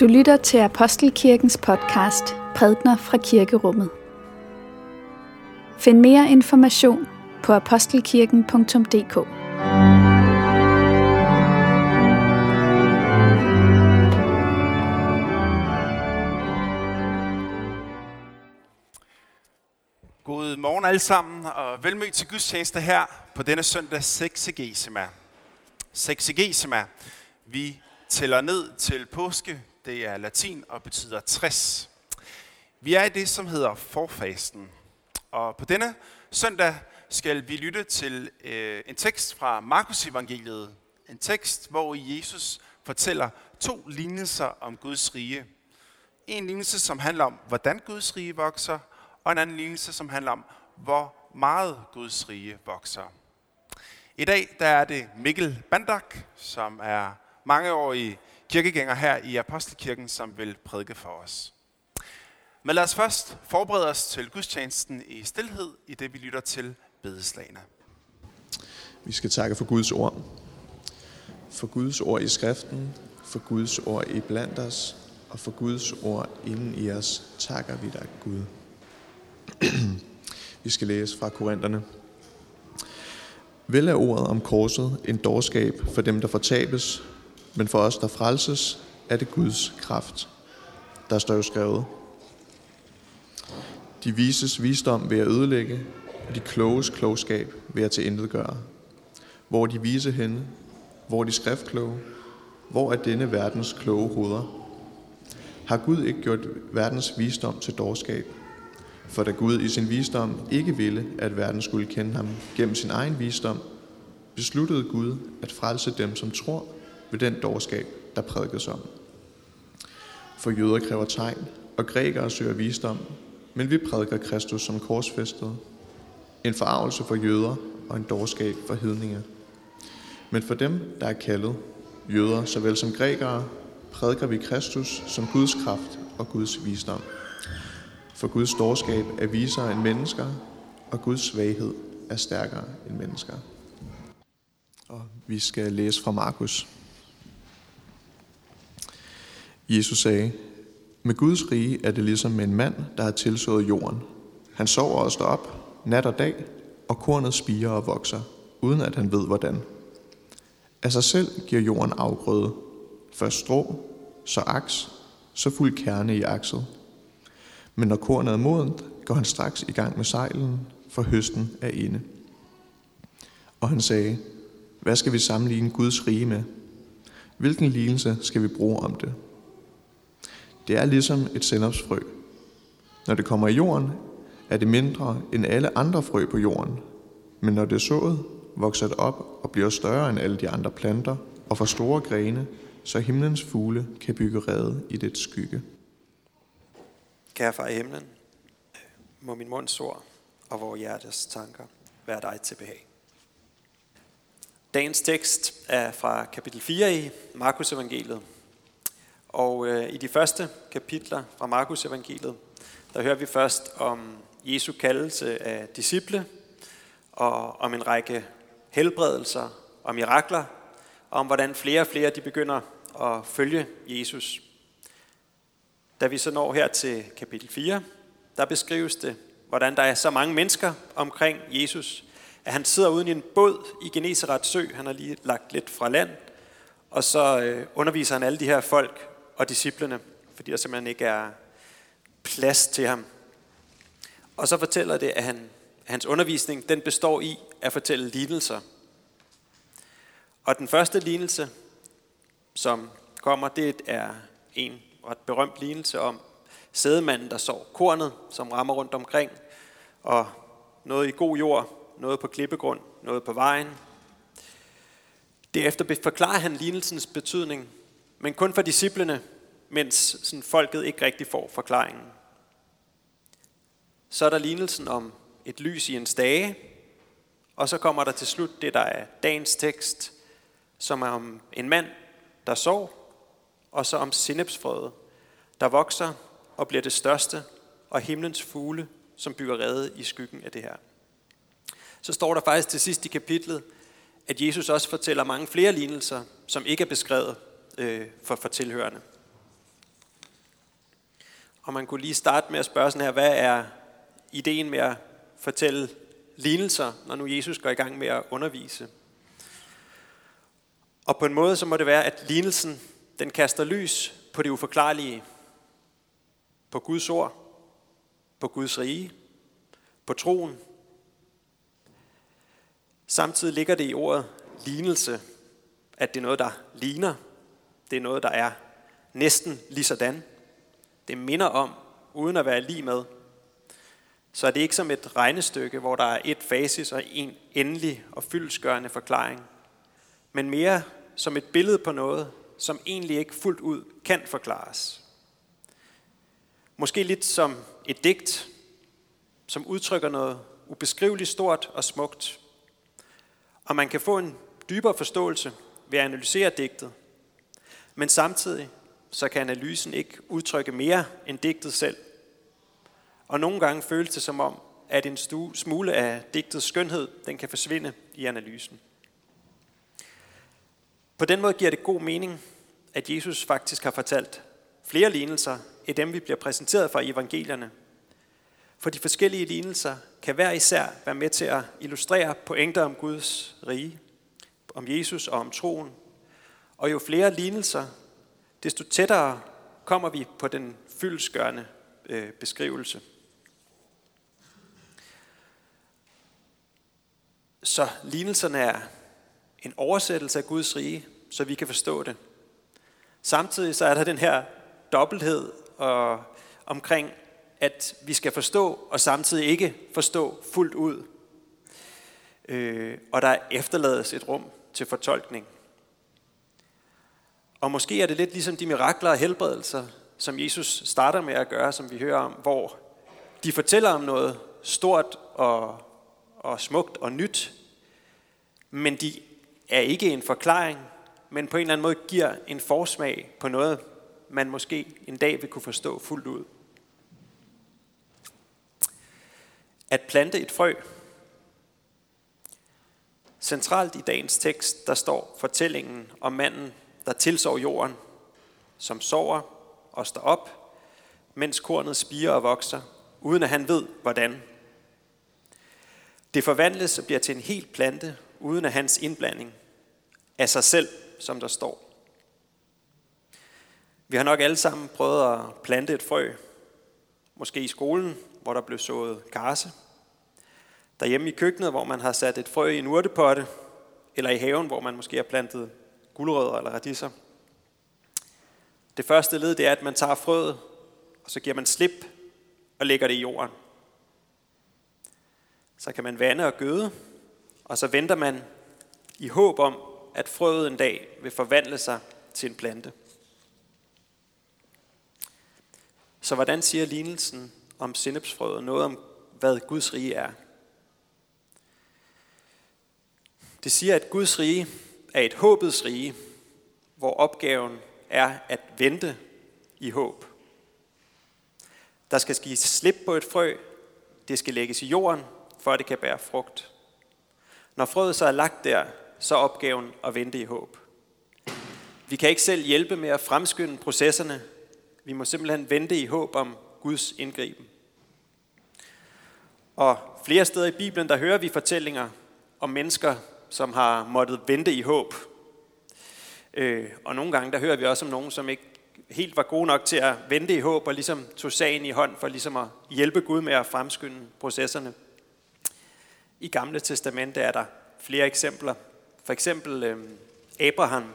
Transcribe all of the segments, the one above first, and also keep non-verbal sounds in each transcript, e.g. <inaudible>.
Du lytter til Apostelkirkens podcast Prædner fra Kirkerummet. Find mere information på apostelkirken.dk. God morgen alle sammen, og velmødt til gudstjeneste her på denne søndag Sexegesima. Sexegesima. Vi tæller ned til påske. Det er latin og betyder 60. Vi er i det, som hedder forfasten. Og på denne søndag skal vi lytte til øh, en tekst fra Markus evangeliet. En tekst, hvor Jesus fortæller to lignelser om Guds rige. En lignelse, som handler om, hvordan Guds rige vokser, og en anden lignelse, som handler om, hvor meget Guds rige vokser. I dag der er det Mikkel Bandak, som er mangeårige kirkegænger her i Apostelkirken, som vil prædike for os. Men lad os først forberede os til gudstjenesten i stillhed, i det vi lytter til bedeslagene. Vi skal takke for Guds ord. For Guds ord i skriften, for Guds ord i blandt os, og for Guds ord inden i os, takker vi dig, Gud. <clears throat> vi skal læse fra Korintherne. Vel er ordet om korset en dårskab for dem, der fortabes, men for os, der frelses, er det Guds kraft. Der står jo skrevet, de vises visdom ved at ødelægge, og de kloges klogskab ved at tilintetgøre. Hvor de vise henne, hvor de skriftkloge, hvor er denne verdens kloge hoveder? Har Gud ikke gjort verdens visdom til dårskab? For da Gud i sin visdom ikke ville, at verden skulle kende ham gennem sin egen visdom, besluttede Gud at frelse dem, som tror ved den dårskab, der prædikes om. For jøder kræver tegn, og grækere søger visdom, men vi prædiker Kristus som korsfæstet. En forarvelse for jøder og en dårskab for hedninge. Men for dem, der er kaldet, jøder såvel som grækere, prædiker vi Kristus som Guds kraft og Guds visdom. For Guds dårskab er visere end mennesker, og Guds svaghed er stærkere end mennesker. Og vi skal læse fra Markus. Jesus sagde, med Guds rige er det ligesom med en mand, der har tilsået jorden. Han sover og står op, nat og dag, og kornet spiger og vokser, uden at han ved hvordan. Af sig selv giver jorden afgrøde. Først strå, så aks, så fuld kerne i akset. Men når kornet er modent, går han straks i gang med sejlen, for høsten er inde. Og han sagde, hvad skal vi sammenligne Guds rige med? Hvilken lignelse skal vi bruge om det? Det er ligesom et sennepsfrø. Når det kommer i jorden, er det mindre end alle andre frø på jorden. Men når det er sået, vokser det op og bliver større end alle de andre planter og får store grene, så himlens fugle kan bygge rede i det skygge. Kære far i himlen, må min munds ord og vores hjertes tanker være dig til behag. Dagens tekst er fra kapitel 4 i Markus evangeliet. Og øh, i de første kapitler fra Markus evangeliet, der hører vi først om Jesu kaldelse af disciple, og om en række helbredelser og mirakler, og om hvordan flere og flere de begynder at følge Jesus. Da vi så når her til kapitel 4, der beskrives det, hvordan der er så mange mennesker omkring Jesus, at han sidder uden i en båd i Geneserets sø. Han har lige lagt lidt fra land, og så øh, underviser han alle de her folk og disciplene, fordi der simpelthen ikke er plads til ham. Og så fortæller det, at, han, at hans undervisning den består i at fortælle lignelser. Og den første lignelse, som kommer, det er en ret berømt lignelse om sædemanden, der sår kornet, som rammer rundt omkring, og noget i god jord, noget på klippegrund, noget på vejen. Derefter forklarer han lignelsens betydning, men kun for disciplene, mens sådan folket ikke rigtig får forklaringen. Så er der lignelsen om et lys i en stage, og så kommer der til slut det, der er dagens tekst, som er om en mand, der sov, og så om sindepsfrødet, der vokser og bliver det største, og himlens fugle, som bygger rede i skyggen af det her. Så står der faktisk til sidst i kapitlet, at Jesus også fortæller mange flere lignelser, som ikke er beskrevet øh, for, for tilhørende. Og man kunne lige starte med at spørge sådan her, hvad er ideen med at fortælle lignelser, når nu Jesus går i gang med at undervise? Og på en måde så må det være, at lignelsen den kaster lys på det uforklarlige, på Guds ord, på Guds rige, på troen. Samtidig ligger det i ordet lignelse, at det er noget, der ligner. Det er noget, der er næsten lige sådan. Det minder om, uden at være lige med. Så er det ikke som et regnestykke, hvor der er et fasis og en endelig og fyldsgørende forklaring, men mere som et billede på noget, som egentlig ikke fuldt ud kan forklares. Måske lidt som et digt, som udtrykker noget ubeskriveligt stort og smukt. Og man kan få en dybere forståelse ved at analysere digtet. Men samtidig så kan analysen ikke udtrykke mere end digtet selv. Og nogle gange føles det som om, at en smule af digtets skønhed, den kan forsvinde i analysen. På den måde giver det god mening, at Jesus faktisk har fortalt flere lignelser, end dem vi bliver præsenteret for i evangelierne. For de forskellige lignelser kan hver især være med til at illustrere pointer om Guds rige, om Jesus og om troen. Og jo flere lignelser, desto tættere kommer vi på den fyldesgørende øh, beskrivelse. Så lignelserne er en oversættelse af Guds rige, så vi kan forstå det. Samtidig så er der den her dobbelthed og, omkring, at vi skal forstå og samtidig ikke forstå fuldt ud. Øh, og der efterlades et rum til fortolkning. Og måske er det lidt ligesom de mirakler og helbredelser, som Jesus starter med at gøre, som vi hører om, hvor de fortæller om noget stort og, og smukt og nyt, men de er ikke en forklaring, men på en eller anden måde giver en forsmag på noget, man måske en dag vil kunne forstå fuldt ud. At plante et frø. Centralt i dagens tekst, der står fortællingen om manden, der tilsår jorden, som sover og står op, mens kornet spiger og vokser, uden at han ved, hvordan. Det forvandles og bliver til en hel plante, uden at hans indblanding af sig selv, som der står. Vi har nok alle sammen prøvet at plante et frø, måske i skolen, hvor der blev sået karse, derhjemme i køkkenet, hvor man har sat et frø i en urtepotte, eller i haven, hvor man måske har plantet gulerødder eller radiser. Det første led det er, at man tager frøet, og så giver man slip og lægger det i jorden. Så kan man vande og gøde, og så venter man i håb om, at frøet en dag vil forvandle sig til en plante. Så hvordan siger lignelsen om sennepsfrøet noget om, hvad Guds rige er? Det siger, at Guds rige er et håbets rige, hvor opgaven er at vente i håb. Der skal ske slip på et frø, det skal lægges i jorden, for at det kan bære frugt. Når frøet så er lagt der, så er opgaven at vente i håb. Vi kan ikke selv hjælpe med at fremskynde processerne. Vi må simpelthen vente i håb om Guds indgriben. Og flere steder i Bibelen, der hører vi fortællinger om mennesker, som har måttet vente i håb. Øh, og nogle gange, der hører vi også om nogen, som ikke helt var gode nok til at vente i håb, og ligesom tog sagen i hånd for ligesom at hjælpe Gud med at fremskynde processerne. I Gamle Testamente er der flere eksempler. For eksempel øh, Abraham.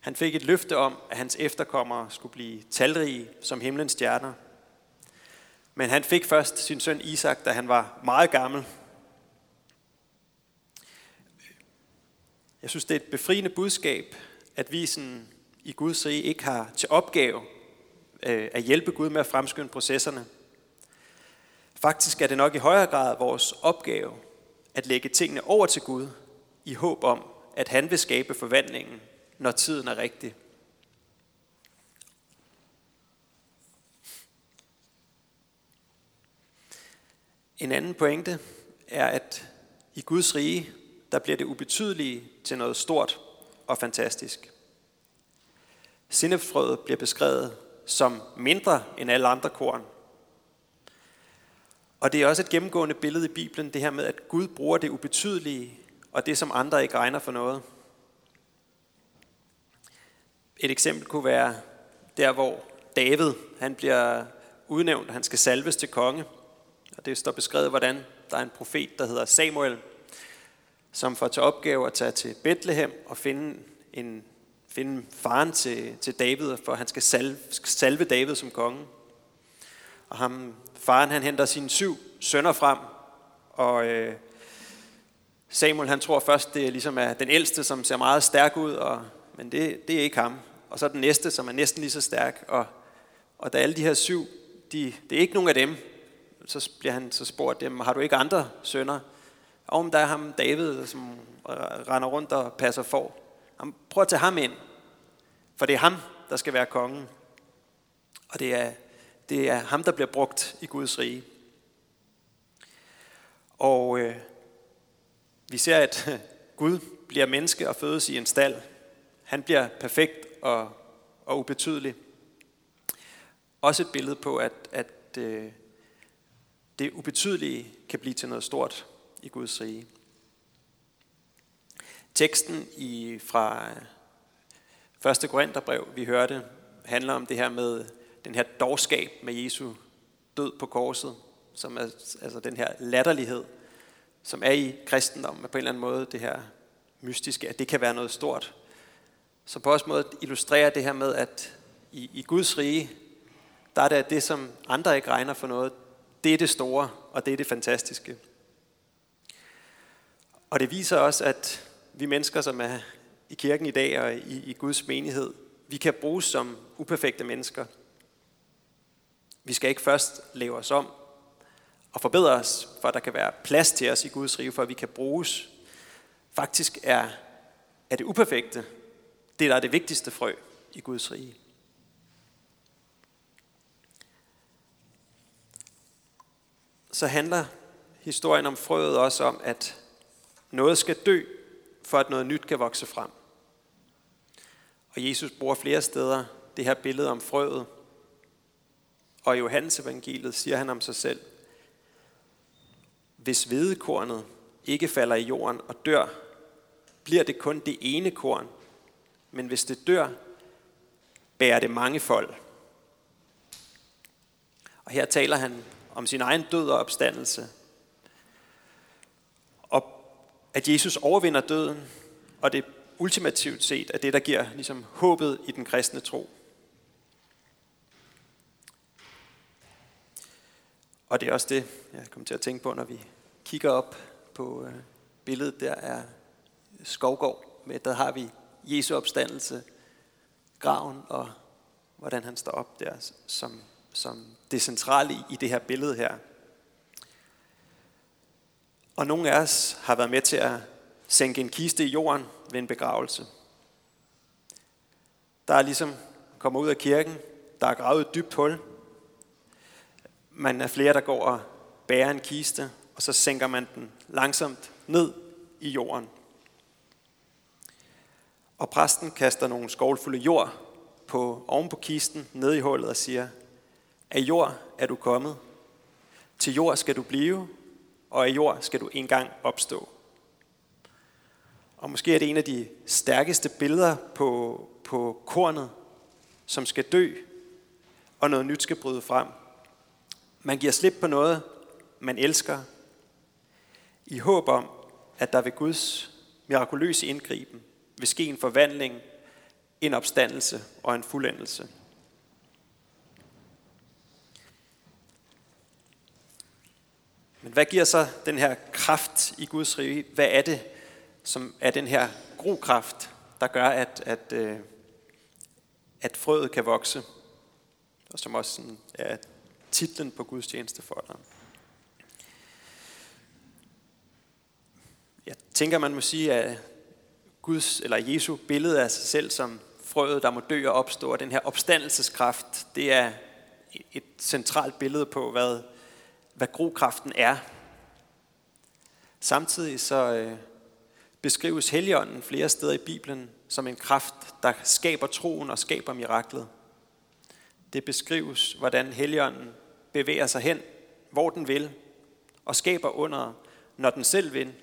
Han fik et løfte om, at hans efterkommere skulle blive talrige som himlens stjerner. Men han fik først sin søn Isak, da han var meget gammel, Jeg synes, det er et befriende budskab, at vi sådan, i Guds rige ikke har til opgave øh, at hjælpe Gud med at fremskynde processerne. Faktisk er det nok i højere grad vores opgave at lægge tingene over til Gud i håb om, at han vil skabe forvandlingen, når tiden er rigtig. En anden pointe er, at i Guds rige, der bliver det ubetydelige til noget stort og fantastisk. Sennepsfrøet bliver beskrevet som mindre end alle andre korn. Og det er også et gennemgående billede i Bibelen, det her med, at Gud bruger det ubetydelige, og det som andre ikke regner for noget. Et eksempel kunne være der, hvor David han bliver udnævnt, han skal salves til konge. Og det står beskrevet, hvordan der er en profet, der hedder Samuel, som får til opgave at tage til Bethlehem og finde, en, finde faren til, til David, for han skal salve, salve David som konge. Og ham, faren han henter sine syv sønner frem, og øh, Samuel han tror først, det er ligesom er den ældste, som ser meget stærk ud, og, men det, det er ikke ham. Og så den næste, som er næsten lige så stærk. Og, og da alle de her syv, de, det er ikke nogen af dem, så bliver han så spurgt dem, har du ikke andre sønner? Og der er ham David, som render rundt og passer for. Prøv at tage ham ind, for det er ham, der skal være kongen. Og det er, det er ham, der bliver brugt i Guds rige. Og øh, vi ser, at <laughs> Gud bliver menneske og fødes i en stald. Han bliver perfekt og, og ubetydelig. Også et billede på, at, at øh, det ubetydelige kan blive til noget stort i Guds rige. Teksten i, fra 1. Korintherbrev, vi hørte, handler om det her med den her dårskab med Jesu død på korset, som er altså den her latterlighed, som er i kristendommen, på en eller anden måde det her mystiske, at det kan være noget stort. Så på også måde illustrerer det her med, at i, i Guds rige, der er det det, som andre ikke regner for noget, det er det store, og det er det fantastiske. Og det viser også, at vi mennesker, som er i kirken i dag og i, i Guds menighed, vi kan bruges som uperfekte mennesker. Vi skal ikke først lave os om og forbedre os, for at der kan være plads til os i Guds rige, for at vi kan bruges. Faktisk er, er det uperfekte, det der er det vigtigste frø i Guds rige. Så handler historien om frøet også om, at noget skal dø, for at noget nyt kan vokse frem. Og Jesus bruger flere steder det her billede om frøet. Og i Johannes evangeliet siger han om sig selv, hvis hvedekornet ikke falder i jorden og dør, bliver det kun det ene korn. Men hvis det dør, bærer det mange folk. Og her taler han om sin egen død og opstandelse. At Jesus overvinder døden, og det ultimativt set er det, der giver ligesom håbet i den kristne tro. Og det er også det, jeg kommer til at tænke på, når vi kigger op på øh, billedet der er Skovgård. Med, der har vi Jesu opstandelse, graven og hvordan han står op der som, som det centrale i det her billede her. Og nogle af os har været med til at sænke en kiste i jorden ved en begravelse. Der er ligesom kommer ud af kirken, der er gravet et dybt hul. Man er flere, der går og bærer en kiste, og så sænker man den langsomt ned i jorden. Og præsten kaster nogle skovlfulde jord på, oven på kisten, ned i hullet og siger, af jord er du kommet, til jord skal du blive, og af jord skal du engang opstå. Og måske er det en af de stærkeste billeder på, på kornet, som skal dø, og noget nyt skal bryde frem. Man giver slip på noget, man elsker, i håb om, at der ved Guds mirakuløse indgriben vil ske en forvandling, en opstandelse og en fuldendelse. Men hvad giver så den her kraft i Guds rige? Hvad er det, som er den her grokraft, der gør, at, at, øh, at frøet kan vokse? Og som også er titlen på Guds tjeneste for dig. Jeg tænker, man må sige, at Guds eller Jesu billede af sig selv som frøet, der må dø og opstå, og den her opstandelseskraft, det er et centralt billede på, hvad, hvad grokraften er. Samtidig så øh, beskrives Helligånden flere steder i Bibelen som en kraft, der skaber troen og skaber miraklet. det beskrives, hvordan Helligånden bevæger sig hen, hvor den vil, og skaber under, når den selv vil,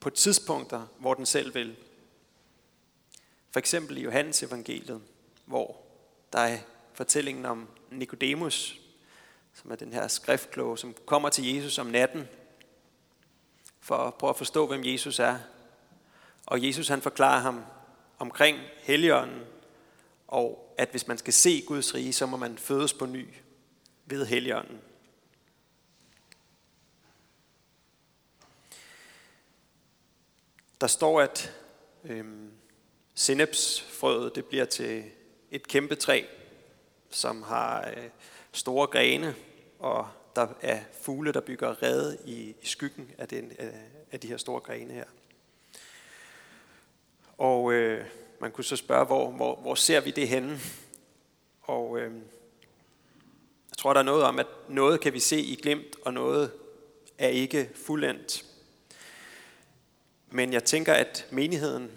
på tidspunkter, hvor den selv vil. For eksempel i Johannes evangeliet, hvor der er fortællingen om Nikodemus, som er den her skriftkloge, som kommer til Jesus om natten, for at prøve at forstå, hvem Jesus er. Og Jesus han forklarer ham omkring Helligånden, og at hvis man skal se Guds rige, så må man fødes på ny ved Helligånden. Der står, at øhm, Sinepsfrøet det bliver til et kæmpe træ, som har øh, store grene, og der er fugle, der bygger rede i, i skyggen af, den, af, de her store grene her. Og øh, man kunne så spørge, hvor, hvor, hvor ser vi det henne? Og øh, jeg tror, der er noget om, at noget kan vi se i glimt, og noget er ikke fuldendt. Men jeg tænker, at menigheden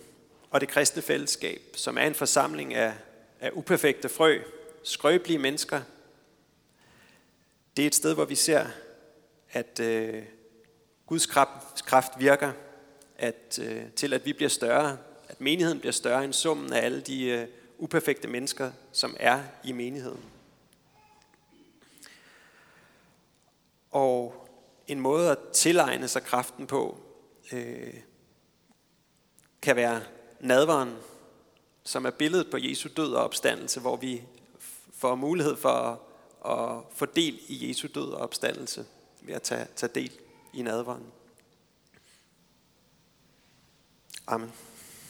og det kristne fællesskab, som er en forsamling af, af uperfekte frø, skrøbelige mennesker, det er et sted, hvor vi ser, at øh, Guds kraft, kraft virker at, øh, til, at vi bliver større, at menigheden bliver større end summen af alle de øh, uperfekte mennesker, som er i menigheden. Og en måde at tilegne sig kraften på, øh, kan være nadveren, som er billedet på Jesu død og opstandelse, hvor vi får mulighed for at, at få del i Jesu død og opstandelse ved at tage, tage del i nadvaren. Amen.